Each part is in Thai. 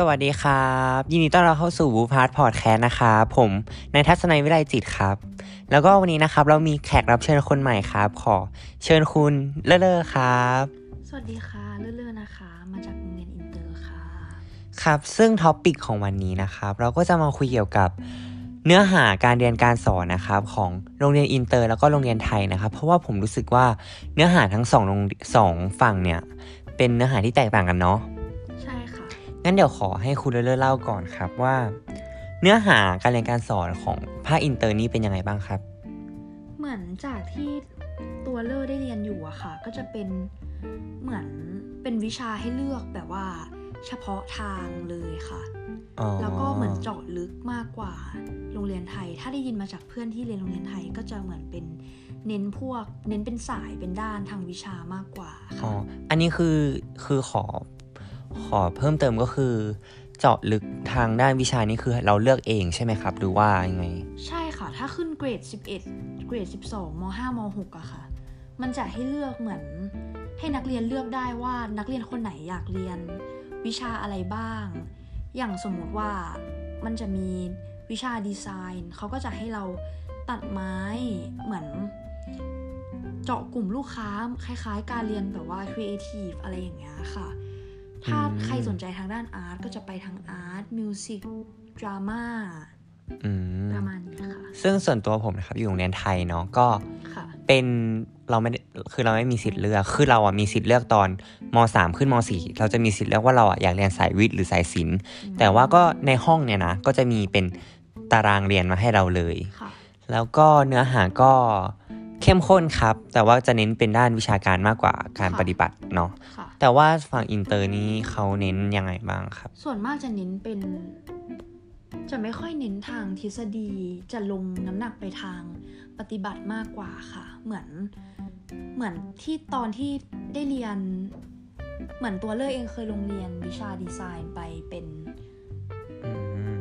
สวัสดีครับ ยินดีต้อนรับเข้าสู่บูพาร์ทพอดแคสต์นะครับผมนายทัศนัยวิไลจิตครับ แล้วก็วันนี้นะครับเรามีแขกรับเชิญคนใหม่ครับ ขอเชิญคุณเลอเลอครับ สวัสดีค่ะเลอเลอนะคะ มาจากโรงเรียนอินเตอร์ค่ะ ครับซึ่ง topic ของวันนี้นะครับ เราก็จะมาคุยเกี่ยวกับเนื้อหาการเรียนการสอนนะครับของโรงเรียนอินเตอร์ แล้วก็โรงเรียนไทยนะครับ เพราะว่าผมรู้สึกว่าเนื้อหาทั้งสองโรงสองฝั่งเนี่ยเป็นเนื้อหาที่แตกต่างกันเนาะใช่ค่ะ งั้นเดี๋ยวขอให้คุณเลอเลอร์เล่าก่อนครับว่า เนื้อหาการเรียนการสอนของภาคอินเตอร์นี่เป็นยังไงบ้างครับ เหมือนจากที่ตัวเลอร์ได้เรียนอยู่อะค่ะ ก็จะเป็นเหมือนเป็นวิชาให้เลือกแบบว่าเฉพาะทางเลยค่ะอ๋อแล้วก็เหมือนเจาะลึกมากกว่าโรงเรียนไทย ถ้าได้ยินมาจากเพื่อนที่เรียนโรงเรียนไทยก็จะเหมือนเป็นเน้นพวก เน้นเป็นสายเป็นด้านทางวิชามากกว่าอ๋อค่ะอันนี้คือคือขอ ขอเพิ่มเติมก็คือ เจาะลึกทางด้านวิชานี้คือเราเลือกเองใช่ไหมครับ หรือว่ายังไง ใช่ค่ะ ถ้าขึ้นเกรด 11 เกรด 12ม5ม6อะค่ะ มันจะให้เลือกเหมือน ให้นักเรียนเลือกได้ว่านักเรียนคนไหนอยากเรียน วิชาอะไรบ้าง อย่างสมมุติว่ามันจะมีวิชาดีไซน์เขาก็จะให้เราตัดไม้เหมือนเจาะกลุ่มลูกค้าคล้ายๆ การเรียนแบบว่า creative อะไรอย่างเงี้ยค่ะ ถ้าอืมใครสนใจทางด้าน art ก็จะไปทาง art music drama อืมประมาณนี้ค่ะซึ่งส่วนตัวผมนะครับอยู่โรงเรียนไทยเนาะก็ค่ะเป็นเราไม่ได้คือเราไม่มีสิทธิ์เลือกคือเราอะมีสิทธิ์เลือกตอนมสามขึ้นมสี่เราจะมีสิทธิ์เลือกว่าเราอะอยากเรียนสายวิทย์หรือสายศิลป์แต่ว่าก็ในห้องเนี่ยนะก็จะมีเป็นตารางเรียนมาให้เราเลยค่ะแล้วก็เนื้อหาก็ เข้มข้นครับ แต่ว่าจะเน้นเป็นด้านวิชาการมากกว่าการค่ะปฏิบัติเนาะค่ะแต่ว่าฝั่งอินเตอร์นี้เขาเน้นยังไงบ้างครับ ส่วนมากจะเน้นเป็น จะไม่ค่อยเน้นทางทฤษฎีจะลงน้ำหนักไปทางปฏิบัติมากกว่าค่ะ เหมือนเหมือนที่ตอนที่ได้เรียน เหมือนตัวเลือกเองเคยลงเรียนวิชาดีไซน์ไปเป็นอืม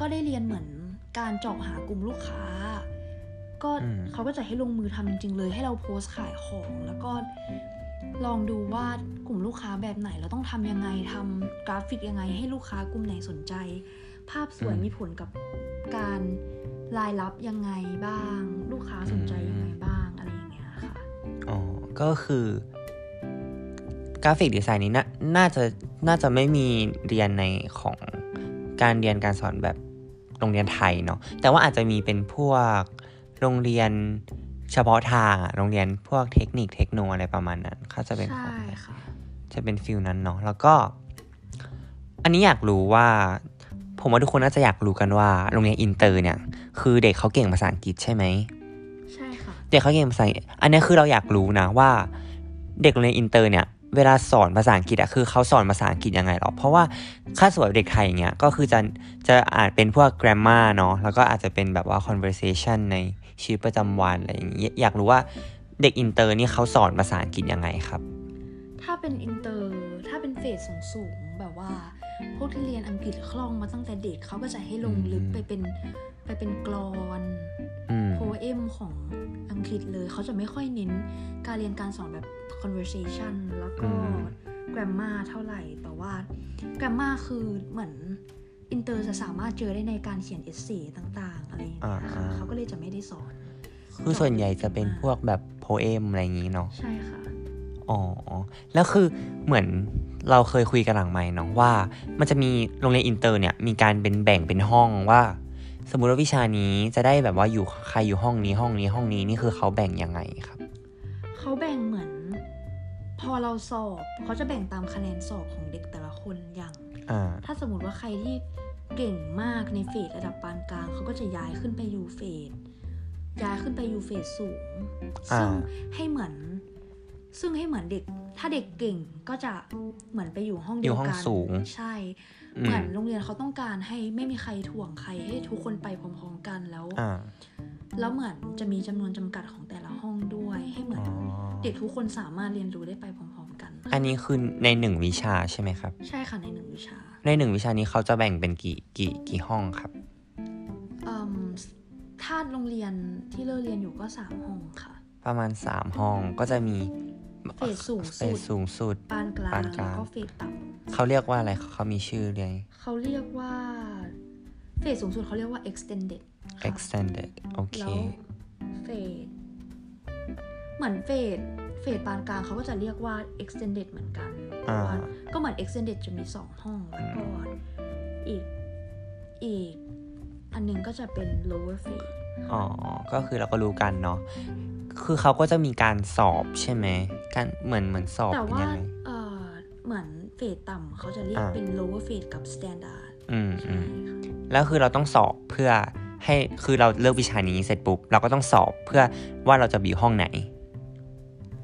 ก็ได้เรียนเหมือนการเจาะหากลุ่มลูกค้า ก็อืมเขาก็จะให้ลงมือทำจริง ๆ เลย ให้เราโพสต์ขายของแล้วก็ลองดูว่ากลุ่มลูกค้าแบบไหนเราต้องทำยังไงทำกราฟิกยังไง ให้ลูกค้ากลุ่มไหนสนใจ ภาพสวยมีผลกับการรายรับยังไงบ้าง ลูกค้าสนใจยังไงบ้างอะไรอย่างเงี้ยค่ะอ๋อก็คือ graphic design นี้น่าน่าจะน่าจะไม่มีเรียนในของการเรียนการสอนแบบโรงเรียนไทยเนาะแต่ว่าอาจจะมีเป็นพวก โรงเรียนเฉพาะทางอะโรงเรียนพวกเทคนิคเทคโนอะไรประมาณนั้นเขาจะเป็นของใช่ค่ะ จะเป็น field นั้นเนาะแล้วก็ อันนี้อยากรู้ว่า ผมว่าทุกคนน่าจะอยากรู้กันว่า โรงเรียนอินเตอร์เนี่ย คือเด็กเขาเก่งภาษาอังกฤษใช่ไหมใช่ค่ะเด็กเขาเก่งภาษาอังกฤษอันนี้คือเราอยากรู้นะว่า เด็กโรงเรียนอินเตอร์เนี่ยเวลาสอนภาษาอังกฤษอะคือเขาสอนภาษาอังกฤษยังไงหรอ เพราะว่าถ้าฝั่งเด็กไทยอย่างเงี้ยก็คือจะจะอาจเป็นพวก grammar เนาะแล้วก็อาจจะเป็นแบบว่า conversation ใน ชีวิตประจำวันอะไรอย่างเงี้ยอยากรู้ว่าเด็กอินเตอร์นี่เขาสอนภาษาอังกฤษยังไงครับ ถ้าเป็นอินเตอร์ถ้าเป็น phase สูงสูงๆแบบว่า พวกที่เรียนอังกฤษคล่องมาตั้งแต่เด็กเขาก็จะให้ลงลึกอืมไปเป็นไปเป็นกรอนอืมโพเอมของอังกฤษเลยเขาจะไม่ค่อยเน้นการเรียนการสอนแบบ conversation แล้วก็ grammar เท่าไหร่ แต่ว่า grammar คือเหมือนอินเตอร์จะสามารถเจอได้ในการเขียนเอเซต่าง ๆ อะไรอย่างเงี้ยค่ะอ่าๆเขาก็เลยจะไม่ได้สอน คือส่วนใหญ่จะเป็นพวกแบบโพเอมอะไรอย่างงี้เนาะใช่ค่ะอ๋อแล้วคือเหมือนเราเคยคุยกันหลังไมค์เนาะว่า มันจะมีโรงเรียนอินเตอร์เนี่ยมีการเป็นแบ่งเป็นห้องว่า สมมุติว่าวิชานี้จะได้แบบว่าอยู่ใครอยู่ห้องนี้ห้องนี้ห้องนี้นี่คือเขาแบ่งยังไงครับเขาแบ่งเหมือน พอเราสอบเขาจะแบ่งตามคะแนนสอบของเด็กแต่ละคนอย่างอ่าถ้าสมมติว่าใครที่เก่งมากในเฟสระดับปานกลางเขาก็จะย้ายขึ้นไปอยู่เฟส ย้ายขึ้นไปอยู่เฟสสูงอ่าซึ่งให้เหมือน ซึ่งให้เหมือนเด็ก ถ้าเด็กเก่งก็จะเหมือนไปอยู่ห้องอเดียยู่วห้องกันสูง ใช่อืเหมืมอนโรงเรียนเขาต้องการให้ไม่มีใครถ่วงใครให้ทุกคนไปพร้อมๆกันแล้วอ่าแล้วเหมือนจะมีจำนวนจำกัดของแต่ละห้องด้วยให้เหมือนอ๋อเด็กทุกคนสามารถเรียนรู้ได้ไปพร้อมๆกัน อันนี้คือในหนึ่งวิชาใช่ไหมครับ ใช่ค่ะในหนึ่งวิชา ในหนึ่งวิชานี้เขาจะแบ่งเป็นกี่กี่กี่ห้องครับอืม ถ้าโรงเรียนที่เลอเรียนอยู่ก็สามห้องค่ะ ประมาณสามห้องก็จะมี phase สูงเฟสุดสูงสุดปานกลางปานกลางแล้วก็ phase ต่เขาเรียกว่าอะไรเขามีชื่อเรียกำเขาเรียกว่า phase สูงสุดเขาเรียกว่า extended ค่ะ extended โอเคแล้ว phase เหมือน phase phase ปานกลางเขาก็จะเรียกว่า extended เหมือนกันเพอ่าราะว่าก็เหมือน extended จะมีสองห้องแล้วก็อีกอีก อันหนึงก็จะเป็น lower phase อ๋อ ก็คือเราก็รู้กันเนาะ คือเขาก็จะมีการสอบใช่ไหมการเหมือนเหมือนสอบแต่เป็นว่ายังไงเออเหมือนเฟสต่ำเขาจะเรียกอ่าเป็น lower phase กับ standard อืมอืใช่มค่ะแล้วคือเราต้องสอบเพื่อให้ คือเราเลือกวิชานี้เสร็จปุ๊บ เราก็ต้องสอบเพื่อว่าเราจะบีห้องไหน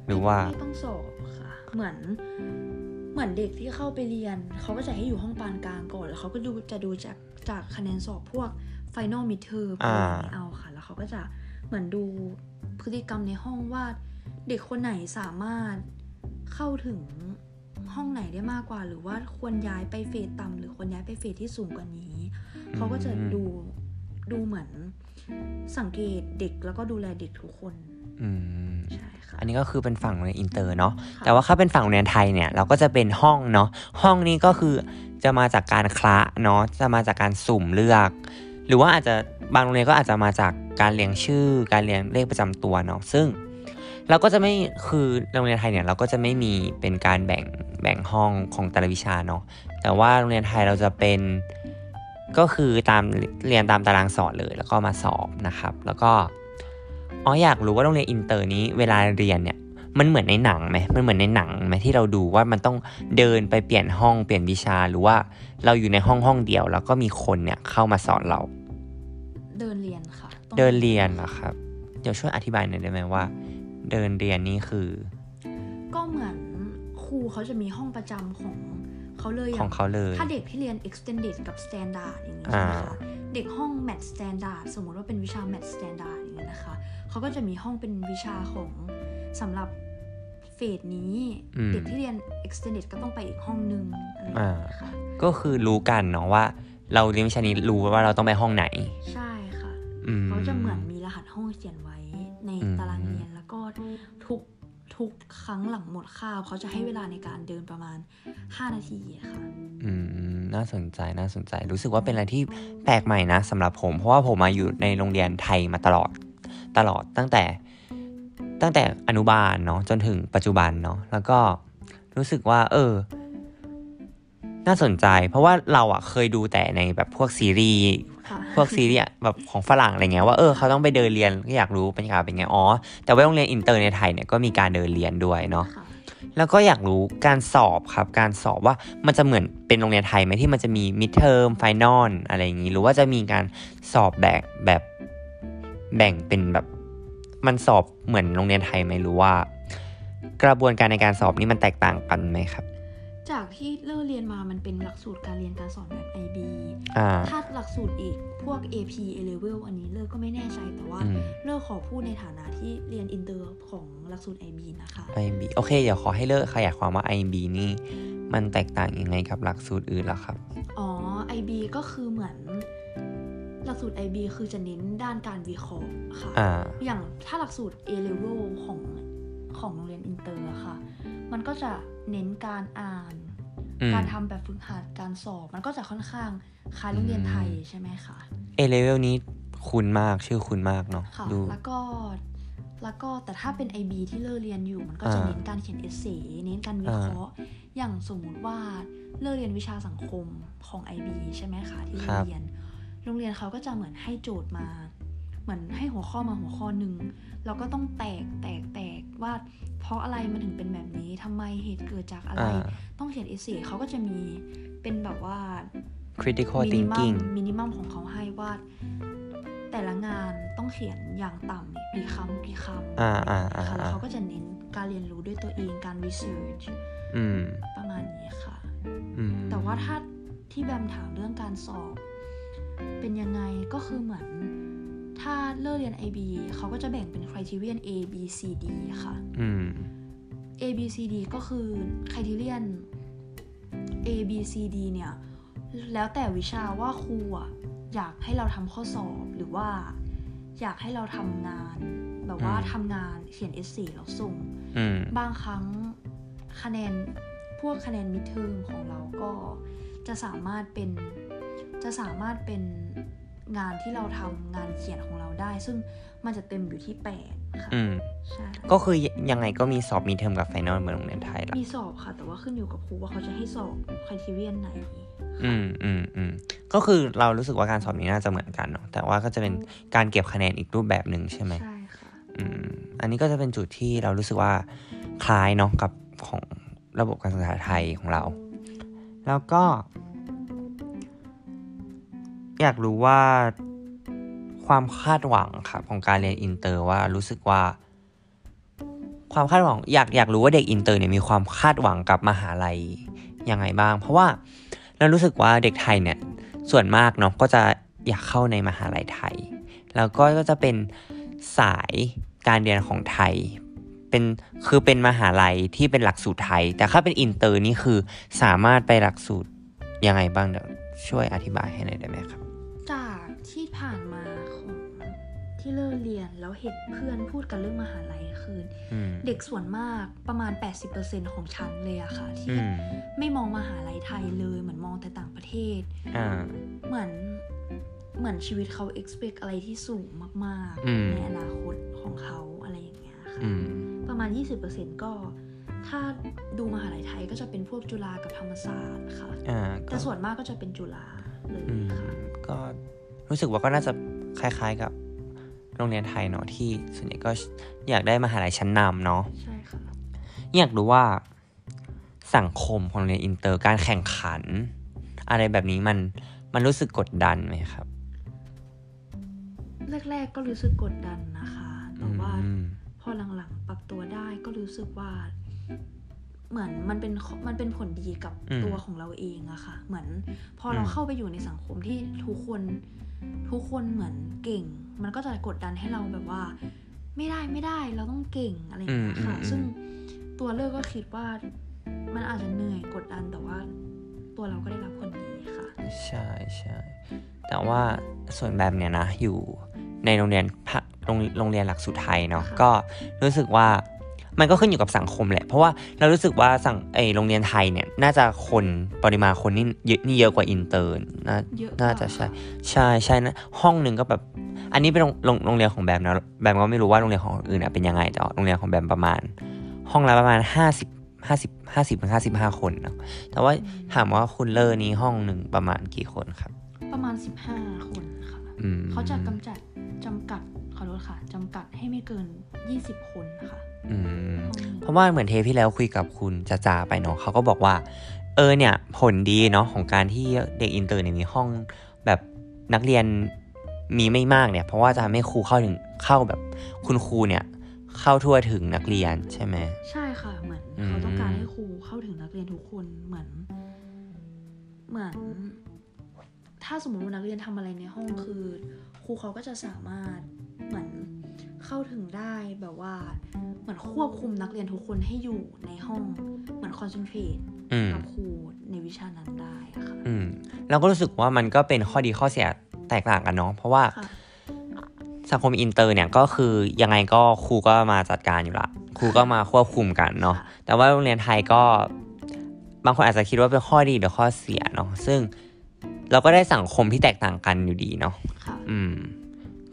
หรือว่า ไม่ต้องสอบค่ะ เหมือน เหมือนเด็กที่เข้าไปเรียน เขาก็จะให้อยู่ห้องปานกลางก่อน แล้วเขาก็ดูจะดูจากจากคะแนนสอบพวก final midterm อ่าอะไรอย่างนี้เอาค่ะ แล้วเขาก็จะเหมือนดูพฤติกรรมในห้องว่าเด็กคนไหนสามารถเข้าถึงห้องไหนได้มากกว่า หรือว่าควรย้ายไปเฟสต่ำหรือควรย้ายไปเฟสที่สูงกว่านี้ เขาก็จะดูดูเหมือนสังเกตเด็กแล้วก็ดูแลเด็กทุกคนอืมใช่ค่ะอันนี้ก็คือเป็นฝั่งโรงเรียนอินเตอร์เนาะค่ะแต่ว่าถ้าเป็นฝั่งโรงเรียนไทยเนี่ยเราก็จะเป็นห้องเนาะห้องนี้ก็คือจะมาจากการคละเนาะจะมาจากการสุ่มเลือก หรือว่าอาจจะบางโรงเรียนก็อาจจะมาจากการเรียงชื่อ การเรียงเลขประจำตัวเนาะซึ่งเราก็จะไม่คือโรงเรียนไทยเนี่ยเราก็จะไม่มีเป็นการแบ่งแบ่งห้องของแต่ละวิชาเนาะแต่ว่าโรงเรียนไทยเราจะเป็นก็คือตามเรียนตามตารางสอนเลยแล้วก็มาสอบนะครับ แล้วก็อ๋ออยากรู้ว่าโรงเรียนอินเตอร์นี้เวลาเรียนเนี่ย มันเหมือนในหนังไหมมันเหมือนในหนังไหมที่เราดูว่ามันต้องเดินไปเปลี่ยนห้องเปลี่ยนวิชาหรือว่าเราอยู่ในห้องห้องเดียว แล้วก็มีคนเนี่ยเข้ามาสอนเรา เดินเรียนค่ะต้องเดินเรียนเหรอครับ เดี๋ยวช่วยอธิบายหน่อยได้ไหมว่า เดินเรียนนี่คือ ก็เหมือนครูเขาจะมีห้องประจำของเขาเลยของเขาเลย ถ้าเด็กที่เรียน extended กับ standard อย่างนี้อ่าใช่ไหมคะเด็กห้อง math standard สมมติว่าเป็นวิชา math standard อย่างนี้นะคะเขาก็จะมีห้องเป็นวิชาของ สำหรับเฟสนี้อืมเด็กที่เรียน extended ก็ต้องไปอีกห้องนึงอะไรอย่างนี้ยค่ะก็คือรู้กันเนาะว่า เราเรียนวิชานี้รู้ว่าเราต้องไปห้องไหน ใช่ค่ะอืมเขาจะเหมือนมีรหัสห้องเขียนไว้ในอืมตารางเรียนแล้วก็ทุกทุกครั้งหลังหมดคาบเขาจะให้เวลาในการเดินประมาณ 5 นาทีอะค่ะ อืม น่าสนใจ น่าสนใจ รู้สึกว่าเป็นอะไรที่แปลกใหม่นะสำหรับผม เพราะว่าผมมาอยู่ในโรงเรียนไทยมาตลอด ตลอดตั้งแต่ ตั้งแต่อนุบาลเนาะจนถึงปัจจุบันเนาะแล้วก็รู้สึกว่า เออ น่าสนใจ เพราะว่าเราอะเคยดูแต่ในแบบพวกซีรีส์ค่ะพวกซีรีส์อะแบบของฝรั่งอะไรเงี้ยว่าเออเขาต้องไปเดินเรียนก็อยากรู้บรรยากาศเป็นไงอ๋อแต่ว่าโรงเรียนอินเตอร์ในไทยเนี่ยก็มีการเดินเรียนด้วยเนาะค่ะแล้วก็อยากรู้การสอบครับ การสอบว่ามันจะเหมือนเป็นโรงเรียนไทยไหมที่มันจะมี midterm final อะไรอย่างนี้ หรือว่าจะมีการสอบแบบแบบแบ่งเป็นแบบ มันสอบเหมือนโรงเรียนไทยไหมหรือว่า กระบวนการในการสอบนี่มันแตกต่างกันไหมครับ จากที่เลอเรียนมามันเป็นหลักสูตรการเรียนการสอนแบบ IB อ่าถ้าหลักสูตรอีกพวก AP A level อันนี้เลิฟก็ไม่แน่ใจแต่ว่าอืมเลิฟขอพูดในฐานะที่เรียนอินเตอร์ของหลักสูตร IB นะคะ IB โอเคเดี๋ยวขอให้เลิฟขยายความว่า IB นี่มันแตกต่างยังไงกับหลักสูตรอื่นล่ะครับ อ๋อ IB ก็คือเหมือน หลักสูตร IB คือจะเน้นด้านการวิเคราะห์ค่ะอ่าอย่างถ้าหลักสูตร A level ของของโรงเรียนอินเตอร์อะค่ะ มันก็จะเน้นการอ่านอืมการทำแบบฝึกหัดการสอบ มันก็จะค่อนข้างคล้ายโรงเรียนไทยใช่ไหมคะ A level นี้คุ้นมากชื่อคุ้นมากเนาะค่ะดูแล้วก็แล้วก็แต่ถ้าเป็น IB ที่เลิกเรียนอยู่มันก็จะอ่าเน้นการเขียนเอเซเน้นการวิเคราะห์ อย่างสมมุติว่าเลิกเรียนวิชาสังคมของ IB ใช่ไหมคะที่ครับเรียน โรงเรียนเขาก็จะเหมือนให้โจทย์มา เหมือนให้หัวข้อมาหัวข้อหนึ่งเราก็ต้องแตกแตกแตกว่าเพราะอะไรมันถึงเป็นแบบนี้ทำไมเหตุเกิดจากอะไรอ่าต้องเขียนเอเซเขาก็จะมีเป็นแบบว่า critical มินิมัม thinking มินิมัมของเขาให้ว่าแต่ละงานต้องเขียนอย่างต่ำเนี่ยกี่คำกี่คำอ่าอ่าอ่าค่ะแล้วอ่าเขาก็จะเน้นการเรียนรู้ด้วยตัวเองการ research อืมประมาณนี้ค่ะอืมแต่ว่าถ้าที่แบมถามเรื่องการสอบ เป็นยังไงก็คือเหมือน ถ้าเลิกเรียน IB เขาก็จะแบ่งเป็น criterion A B C D ค่ะอืม A B C D ก็คือ criterion A B C D เนี่ย แล้วแต่วิชาว่าครูอะอยากให้เราทำข้อสอบหรือว่าอยากให้เราทำงาน แบบว่าอืมทำงานเขียนเอเซแล้วส่งอืมบางครั้งคะแนนพวกคะแนนมิดเทอมของเราก็จะสามารถเป็น จะสามารถเป็นงานที่เราทำงานเขียนของเราได้ ซึ่งมันจะเต็มอยู่ที่แปดค่ะอืมใช่ก็คือยังไงก็มีสอบมีเทอมกับไฟนอลเหมือนโรงเรียนไทยละมีสอบค่ะ แต่ว่าขึ้นอยู่กับครูว่าเขาจะให้สอบคริทีเรียนไหน อืมอืมอืมก็คือเรารู้สึกว่าการสอบนี้น่าจะเหมือนกันเนาะแต่ว่าก็จะเป็นการเก็บคะแนนอีกรูปแบบหนึ่งใช่ไหมใช่ค่ะอืมอันนี้ก็จะเป็นจุดที่เรารู้สึกว่าคล้ายเนาะกับของระบบการศึกษาไทยของเรา แล้วก็ อยากรู้ว่าความคาดหวังครับของการเรียนอินเตอร์ว่ารู้สึกว่า ความคาดหวังอยากอยากรู้ว่าเด็กอินเตอร์เนี่ยมีความคาดหวังกับมหาลัยยังไงบ้าง เพราะว่าเรารู้สึกว่าเด็กไทยเนี่ยส่วนมากเนาะก็จะอยากเข้าในมหาลัยไทย แล้วก็ก็จะเป็นสายการเรียนของไทยเป็นคือเป็นมหาลัยที่เป็นหลักสูตรไทย แต่ถ้าเป็นอินเตอร์นี่คือสามารถไปหลักสูตรยังไงบ้างเดี๋ยวช่วยอธิบายให้หน่อยได้ไหมครับ จากที่ผ่านมาของที่เลิฟเรียนแล้วเห็นเพื่อนพูดกันเรื่องมหาลัยคืออืมเด็กส่วนมากประมาณ 80%ของชั้นเลยอะค่ะอืมที่ไม่มองมหาลัยไทยเลยเหมือนมองแต่ต่างประเทศอ่าเหมือนเหมือนชีวิตเขา expect อะไรที่สูงมากอืมๆในอนาคตของเขาอะไรอย่างเงี้ยค่ะอืมประมาณ 20%ก็ถ้าดูมหาลัยไทยก็จะเป็นพวกจุฬากับธรรมศาสตร์ค่ะอ่าแต่ส่วนมากก็จะเป็นจุฬาเลยอืมค่ะ ก็รู้สึกว่าก็น่าจะคล้าย ๆกับโรงเรียนไทยเนาะที่ส่วนใหญ่ก็อยากได้มหาลัยชั้นนำเนาะใช่ค่ะอยากรู้ว่าสังคมของโรงเรียนอินเตอร์การแข่งขัน อะไรแบบนี้มันมันรู้สึกกดดันไหมครับ แรกๆก็รู้สึกกดดันนะคะแต่ว่าพอหลังๆปรับตัวได้ก็รู้สึกว่า เหมือนมันเป็นข้อมันเป็นผลดีกับอืมตัวของเราเองอะค่ะ เหมือนพอเราอืมเข้าไปอยู่ในสังคมที่ทุกคนทุกคนเหมือนเก่ง มันก็จะกดดันให้เราแบบว่า ไม่ได้ไม่ได้เราต้องเก่งอะไรอย่างเงี้ยค่ะ ซึ่งตัวเลือกก็คิดว่ามันอาจจะเหนื่อยกดดันแต่ว่า ตัวเราก็ได้รับผลดีค่ะ ใช่ใช่แต่ว่าส่วนแบบเนี้ยนะอยู่ในโรงเรียนพะโรงโรงเรียนหลักสูตรไทยเนาะค่ะก็รู้สึกว่า มันก็ขึ้นอยู่กับสังคมแหละ เพราะว่าเรารู้สึกว่าสังเอยโรงเรียนไทยเนี่ยน่าจะคนปริมาณคนนี่เยอะนี่เยอะกว่าอินเตอร์น่าเยอะน่าจะใช่ใช่ใช่นะห้องหนึ่งก็แบบ อันนี้เป็นโรงโรงโรงเรียนของแบบนะแบบก็ไม่รู้ว่าโรงเรียนของอื่นอะเป็นยังไงแต่ว่าโรงเรียนของแบบประมาณ ห้องละประมาณห้าสิบห้าสิบห้าสิบถึงห้าสิบห้าคนเนอะแต่ว่าถามว่าคุณเลิฟนี้ห้องหนึ่งประมาณกี่คนครับ ประมาณ15คนค่ะอืมเขาจะกำจัดจำกัดข อโทษค่ะจำกัดให้ไม่เกิน 20 คนค่ะอืมห้องหนึ่งเพราะว่าเหมือนเทปที่แล้วคุยกับคุณจาจาไปเนาะเขาก็บอกว่า เออเนี่ยผลดีเนาะของการที่เด็กอินเตอร์เนี่ยมีห้องแบบนักเรียนมีไม่มากเนี่ย เพราะว่าจะทำให้ครูเข้าถึงเข้าแบบคุณครูเนี่ยเข้าทั่วถึงนักเรียนใช่ไหมใช่ค่ะเหมือนอืมเขาต้องการให้ครูเข้าถึงนักเรียนทุกคนเหมือน เหมือน ถ้าสมมติว่านักเรียนทำอะไรในห้องคือ ครูเขาก็จะสามารถเหมือน เข้าถึงได้แบบว่า เหมือนควบคุมนักเรียนทุกคนให้อยู่ในห้อง เหมือนคอนเซนเทรตอืมกับครูในวิชานั้นได้อะค่ะอืมเราก็รู้สึกว่ามันก็เป็นข้อดีข้อเสียแตกต่างกันเนาะเพราะว่าค่ะสังคมอินเตอร์เนี่ยก็คือยังไงก็ครูก็มาจัดการอยู่ละครูก็มาควบคุมกันเนาะค่ะแต่ว่าโรงเรียนไทยก็บางคนอาจจะคิดว่าเป็นข้อดีหรือข้อเสียเนาะซึ่งเราก็ได้สังคมที่แตกต่างกันอยู่ดีเนาะค่ะอืม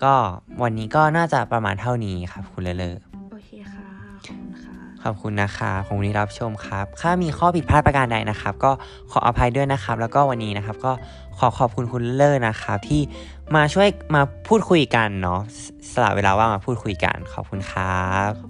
ก็วันนี้ก็น่าจะประมาณเท่านี้ครับ คุณเลอเลอโอเคค่ะ ขอบคุณค่ะ ขอบคุณนะคะขอบคุณที่รับชมครับ ถ้ามีข้อผิดพลาดประการใดนะครับ ก็ขออภัยด้วยนะครับ แล้วก็วันนี้นะครับก็ขอขอบคุณคุณเลอร์นะครับที่มาช่วยมาพูดคุยกันเนาะสสละเวลาว่างมาพูดคุยกันขอบคุณครับขอบคุณค่ะ